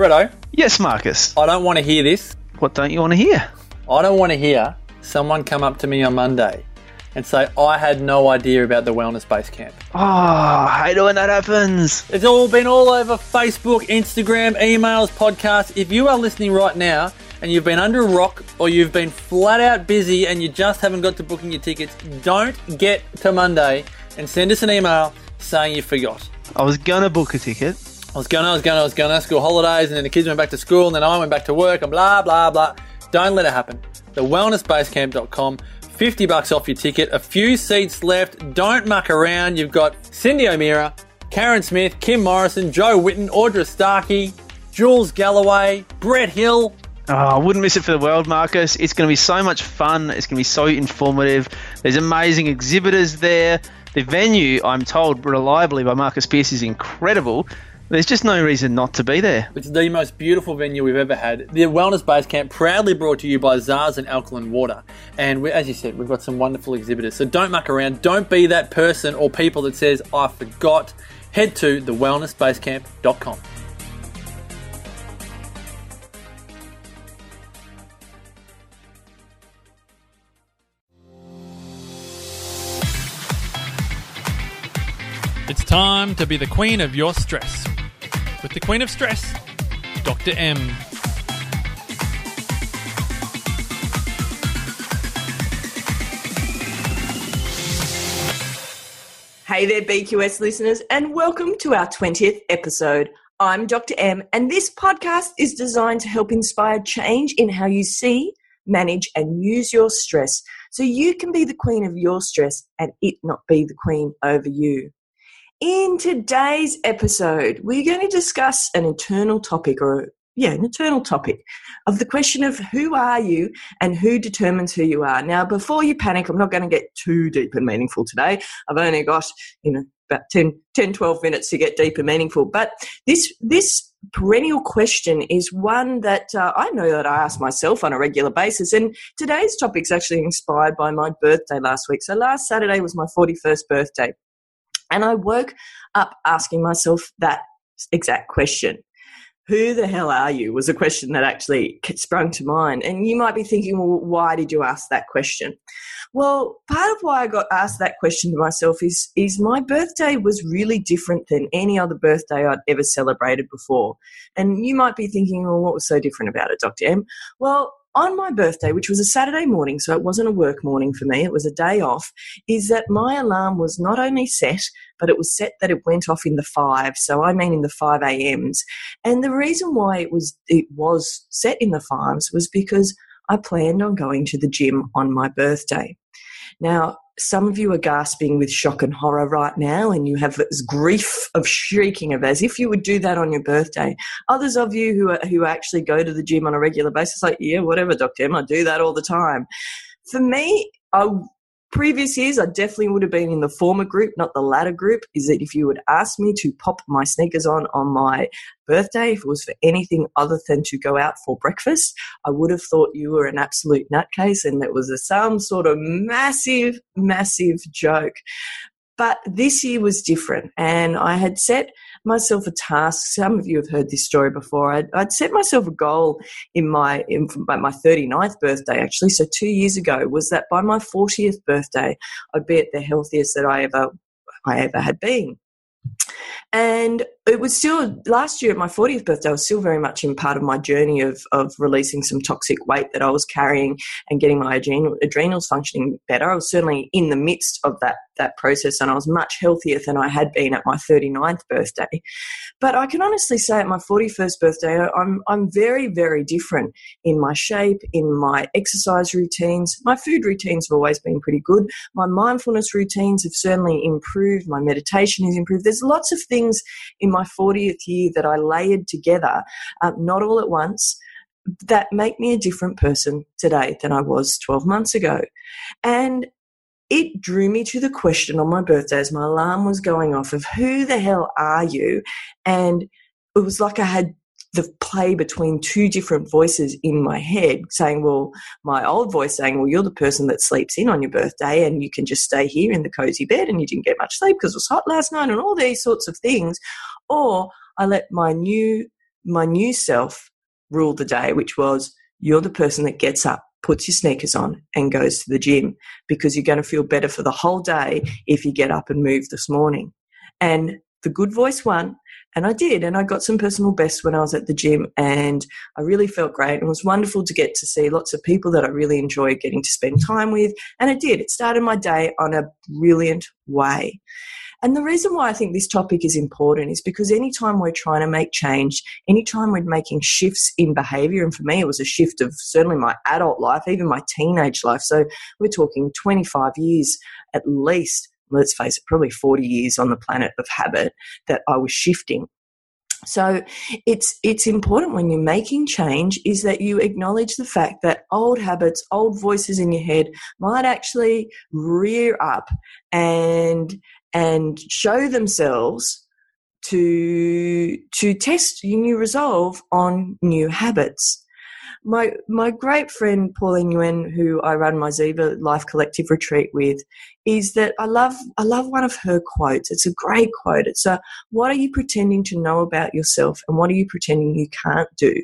Bretto, Yes, Marcus. I don't want to hear this. What don't you want to hear? I don't want to hear someone come up to me on Monday and say, I had no idea about the Wellness Base Camp. Oh, I hate it when that happens. It's all been all over Facebook, Instagram, emails, podcasts. If you are listening right now and you've been under a rock or you've been flat out busy and you just haven't got to booking your tickets, don't get to Monday and send us an email saying you forgot. I was gonna book a ticket. I was gonna, I was gonna, I was gonna, school holidays, and then the kids went back to school, and then I went back to work, and blah, blah, blah. Don't let it happen. The wellnessbasecamp.com, 50 bucks off your ticket, a few seats left. Don't muck around. You've got Cyndi O'Meara, Karen Smith, Kim Morrison, Jo Whitton, Audra Starkey, Jules Galloway, Brett Hill. Oh, I wouldn't miss it for the world, Marcus. It's going to be so much fun. It's going to be so informative. There's amazing exhibitors there. The venue, I'm told reliably by Marcus Pearce, is incredible. There's just no reason not to be there. It's the most beautiful venue we've ever had. The Wellness Base Camp, proudly brought to you by Zazen Alkaline Water. And we, as you said, we've got some wonderful exhibitors. So don't muck around. Don't be that person or people that says, I forgot. Head to thewellnessbasecamp.com. It's time to be the queen of your stress. With the queen of stress, Dr. M. Hey there, BQS listeners, and welcome to our 20th episode. I'm Dr. M, and this podcast is designed to help inspire change in how you see, manage, and use your stress so you can be the queen of your stress and it not be the queen over you. In today's episode, we're going to discuss an internal topic or yeah, an eternal topic of the question of who are you and who determines who you are. Now, before you panic, I'm not going to get too deep and meaningful today. I've only got, you know, about 10, 10 12 minutes to get deep and meaningful. But this, this perennial question is one that uh, I know that I ask myself on a regular basis. And today's topic is actually inspired by my birthday last week. So last Saturday was my 41st birthday. And I woke up asking myself that exact question. Who the hell are you? was a question that actually sprung to mind. And you might be thinking well why did you ask that question? Well part of why i got asked that question to myself is is my birthday was really different than any other birthday i'd ever celebrated before. And you might be thinking well what was so different about it dr m? Well on my birthday, which was a Saturday morning, so it wasn't a work morning for me, it was a day off, is that my alarm was not only set, but it was set that it went off in the five. So I mean in the five a.m.s. And the reason why it was it was set in the fives was because I planned on going to the gym on my birthday. Now, some of you are gasping with shock and horror right now, and you have this grief of shrieking of as if you would do that on your birthday. Others of you who are, who actually go to the gym on a regular basis, like yeah, whatever, Doctor M, I do that all the time. For me, I previous years, I definitely would have been in the former group, not the latter group. Is that if you would ask me to pop my sneakers on on my birthday, if it was for anything other than to go out for breakfast, I would have thought you were an absolute nutcase and it was a, some sort of massive, massive joke. But this year was different, and I had set myself a task. Some of you have heard this story before. I'd, I'd set myself a goal in my in, by my 39th birthday, actually, so two years ago, was that by my 40th birthday, I'd be at the healthiest that I ever I ever had been. And it was still last year at my 40th birthday, I was still very much in part of my journey of, of releasing some toxic weight that I was carrying and getting my adrenal, adrenals functioning better. I was certainly in the midst of that, that process and I was much healthier than I had been at my 39th birthday. But I can honestly say at my 41st birthday, I'm, I'm very, very different in my shape, in my exercise routines. My food routines have always been pretty good. My mindfulness routines have certainly improved. My meditation has improved. There's lots of things in my 40th year that I layered together, um, not all at once, that make me a different person today than I was 12 months ago. And it drew me to the question on my birthday as my alarm was going off of who the hell are you? And it was like I had the play between two different voices in my head saying, well, my old voice saying, well, you're the person that sleeps in on your birthday and you can just stay here in the cozy bed and you didn't get much sleep because it was hot last night and all these sorts of things. Or I let my new my new self rule the day, which was you're the person that gets up, puts your sneakers on, and goes to the gym because you're going to feel better for the whole day if you get up and move this morning. And the good voice won. And I did. And I got some personal bests when I was at the gym. And I really felt great. And it was wonderful to get to see lots of people that I really enjoy getting to spend time with. And it did. It started my day on a brilliant way. And the reason why I think this topic is important is because anytime we're trying to make change, anytime we're making shifts in behavior, and for me, it was a shift of certainly my adult life, even my teenage life. So we're talking 25 years at least let's face it, probably 40 years on the planet of habit that I was shifting. So it's it's important when you're making change is that you acknowledge the fact that old habits, old voices in your head might actually rear up and and show themselves to to test your new resolve on new habits my my great friend Pauline Nguyen, who I run my Ziva Life Collective retreat with, is that I love I love one of her quotes. It's a great quote. It's a what are you pretending to know about yourself and what are you pretending you can't do?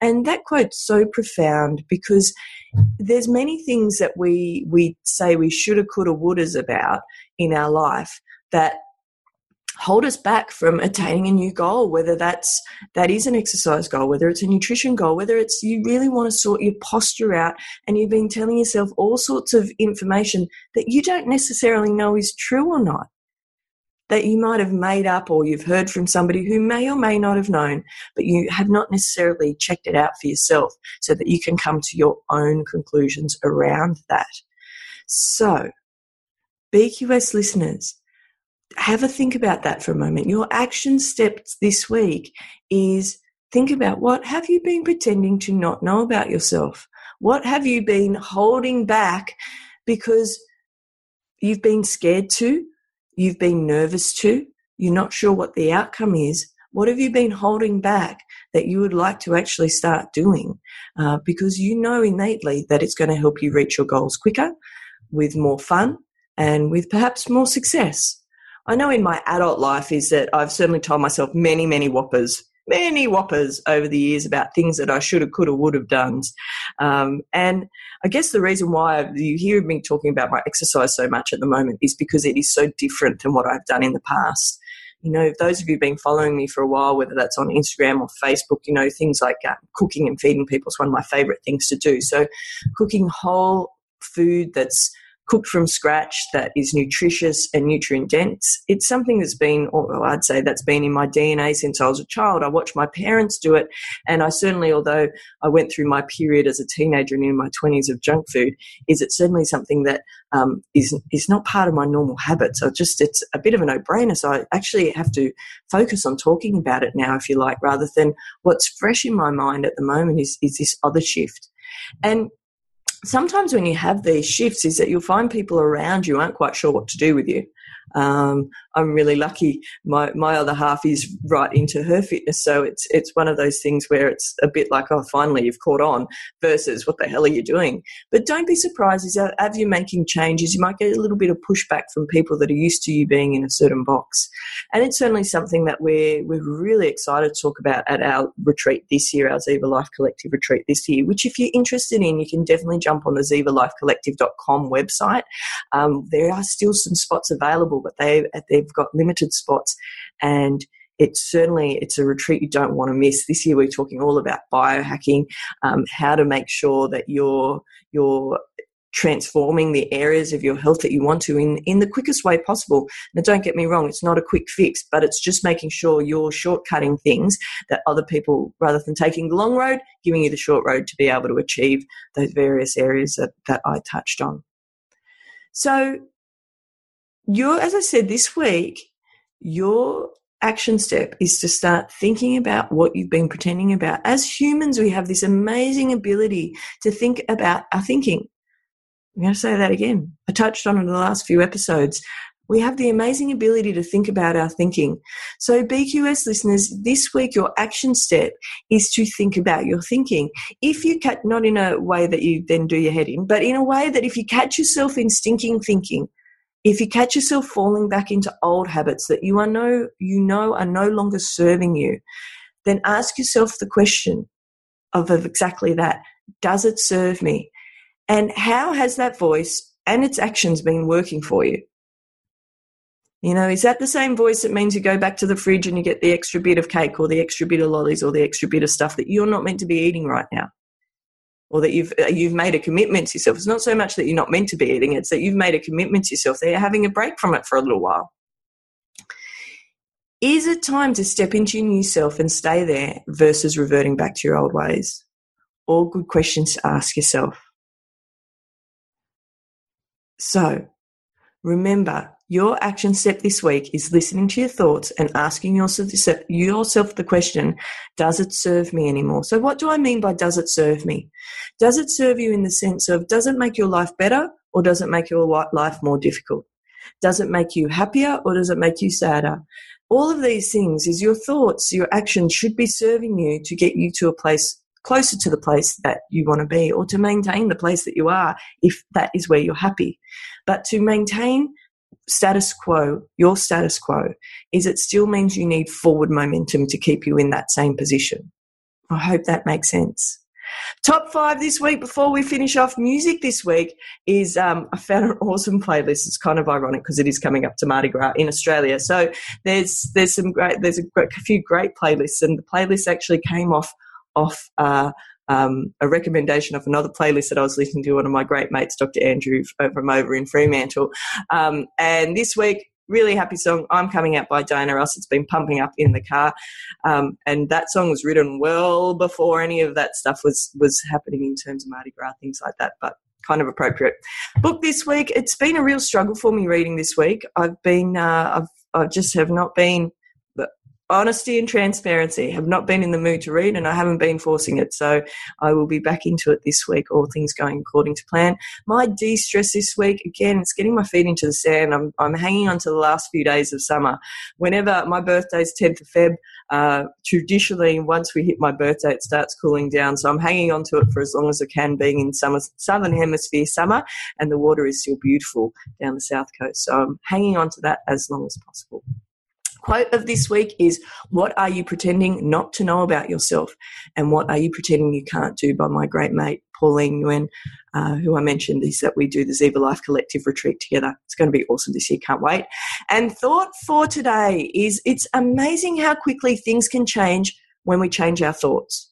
And that quote's so profound because there's many things that we we say we shoulda, coulda, wouldas about in our life that hold us back from attaining a new goal whether that's that is an exercise goal whether it's a nutrition goal whether it's you really want to sort your posture out and you've been telling yourself all sorts of information that you don't necessarily know is true or not that you might have made up or you've heard from somebody who may or may not have known but you have not necessarily checked it out for yourself so that you can come to your own conclusions around that. So BQS listeners, have a think about that for a moment. Your action steps this week is think about what have you been pretending to not know about yourself? What have you been holding back because you've been scared to, you've been nervous to, you're not sure what the outcome is? What have you been holding back that you would like to actually start doing? Uh, because you know innately that it's going to help you reach your goals quicker, with more fun, and with perhaps more success. I know in my adult life is that I've certainly told myself many, many whoppers, many whoppers over the years about things that I should have, could have, would have done. Um, and I guess the reason why you hear me talking about my exercise so much at the moment is because it is so different than what I've done in the past. You know, those of you who've been following me for a while, whether that's on Instagram or Facebook, you know, things like uh, cooking and feeding people is one of my favorite things to do. So, cooking whole food that's cooked from scratch that is nutritious and nutrient dense. It's something that's been, or I'd say that's been in my DNA since I was a child. I watched my parents do it, and I certainly, although I went through my period as a teenager and in my 20s of junk food, is it certainly something that um, is is not part of my normal habits. So just it's a bit of a no brainer. So I actually have to focus on talking about it now, if you like, rather than what's fresh in my mind at the moment is is this other shift. And sometimes when you have these shifts is that you'll find people around you aren't quite sure what to do with you um, I'm really lucky. My my other half is right into her fitness, so it's it's one of those things where it's a bit like, oh, finally you've caught on, versus what the hell are you doing? But don't be surprised as as you're making changes, you might get a little bit of pushback from people that are used to you being in a certain box, and it's certainly something that we're we're really excited to talk about at our retreat this year, our Ziva Life Collective retreat this year. Which, if you're interested in, you can definitely jump on the ZivaLifeCollective.com website. Um, there are still some spots available but they they've got limited spots and it's certainly it's a retreat you don't want to miss. This year we're talking all about biohacking, um, how to make sure that you're you're transforming the areas of your health that you want to in, in the quickest way possible. Now, don't get me wrong, it's not a quick fix, but it's just making sure you're shortcutting things that other people, rather than taking the long road, giving you the short road to be able to achieve those various areas that, that I touched on. So, your, as I said this week, your action step is to start thinking about what you've been pretending about. As humans, we have this amazing ability to think about our thinking. I'm going to say that again. I touched on it in the last few episodes. We have the amazing ability to think about our thinking. So, BQS listeners, this week your action step is to think about your thinking. If you catch, not in a way that you then do your head in, but in a way that if you catch yourself in stinking thinking, if you catch yourself falling back into old habits that you are no you know are no longer serving you then ask yourself the question of, of exactly that. Does it serve me? And how has that voice and its actions been working for you? You know, is that the same voice that means you go back to the fridge and you get the extra bit of cake or the extra bit of lollies or the extra bit of stuff that you're not meant to be eating right now? Or that you've uh, you've made a commitment to yourself. It's not so much that you're not meant to be eating; it's that you've made a commitment to yourself. That you're having a break from it for a little while. Is it time to step into your new self and stay there versus reverting back to your old ways? All good questions to ask yourself. So, remember, your action step this week is listening to your thoughts and asking yourself, the question, does it serve me anymore? So, what do I mean by does it serve me? Does it serve you in the sense of does it make your life better or does it make your life more difficult? Does it make you happier or does it make you sadder? All of these things is your thoughts, your actions should be serving you to get you to a place closer to the place that you want to be or to maintain the place that you are if that is where you're happy. But to maintain status quo, your status quo, is it still means you need forward momentum to keep you in that same position. I hope that makes sense. Top five this week before we finish off music this week is um, I found an awesome playlist. It's kind of ironic because it is coming up to Mardi Gras in Australia. So there's there's some great there's a, great, a few great playlists, and the playlist actually came off off uh, um, a recommendation of another playlist that I was listening to, one of my great mates, Dr. Andrew from over in Fremantle. Um, and this week, really happy song, I'm Coming Out by Diana Ross. It's been pumping up in the car. Um, and that song was written well before any of that stuff was, was happening in terms of Mardi Gras, things like that. But kind of appropriate. Book this week. It's been a real struggle for me reading this week. I've been, uh, I've, I just have not been honesty and transparency. Have not been in the mood to read, and I haven't been forcing it. So I will be back into it this week, all things going according to plan. My de stress this week, again, it's getting my feet into the sand. I'm, I'm hanging on to the last few days of summer. Whenever my birthday is 10th of Feb, uh, traditionally, once we hit my birthday, it starts cooling down. So I'm hanging on to it for as long as I can, being in summer, southern hemisphere summer, and the water is still beautiful down the south coast. So I'm hanging on to that as long as possible quote of this week is What are you pretending not to know about yourself? And what are you pretending you can't do? by my great mate, Pauline Nguyen, uh, who I mentioned, is that we do the Ziva Life Collective retreat together. It's going to be awesome this year. Can't wait. And thought for today is it's amazing how quickly things can change when we change our thoughts.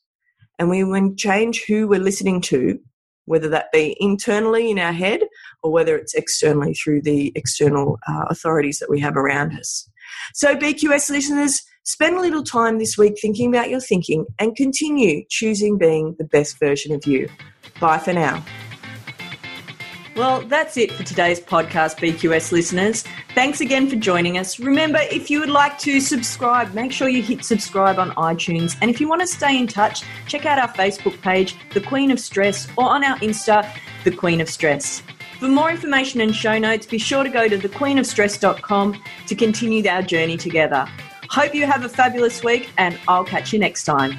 And we when change who we're listening to, whether that be internally in our head or whether it's externally through the external uh, authorities that we have around us. So, BQS listeners, spend a little time this week thinking about your thinking and continue choosing being the best version of you. Bye for now. Well, that's it for today's podcast, BQS listeners. Thanks again for joining us. Remember, if you would like to subscribe, make sure you hit subscribe on iTunes. And if you want to stay in touch, check out our Facebook page, The Queen of Stress, or on our Insta, The Queen of Stress. For more information and show notes, be sure to go to thequeenofstress.com to continue our journey together. Hope you have a fabulous week, and I'll catch you next time.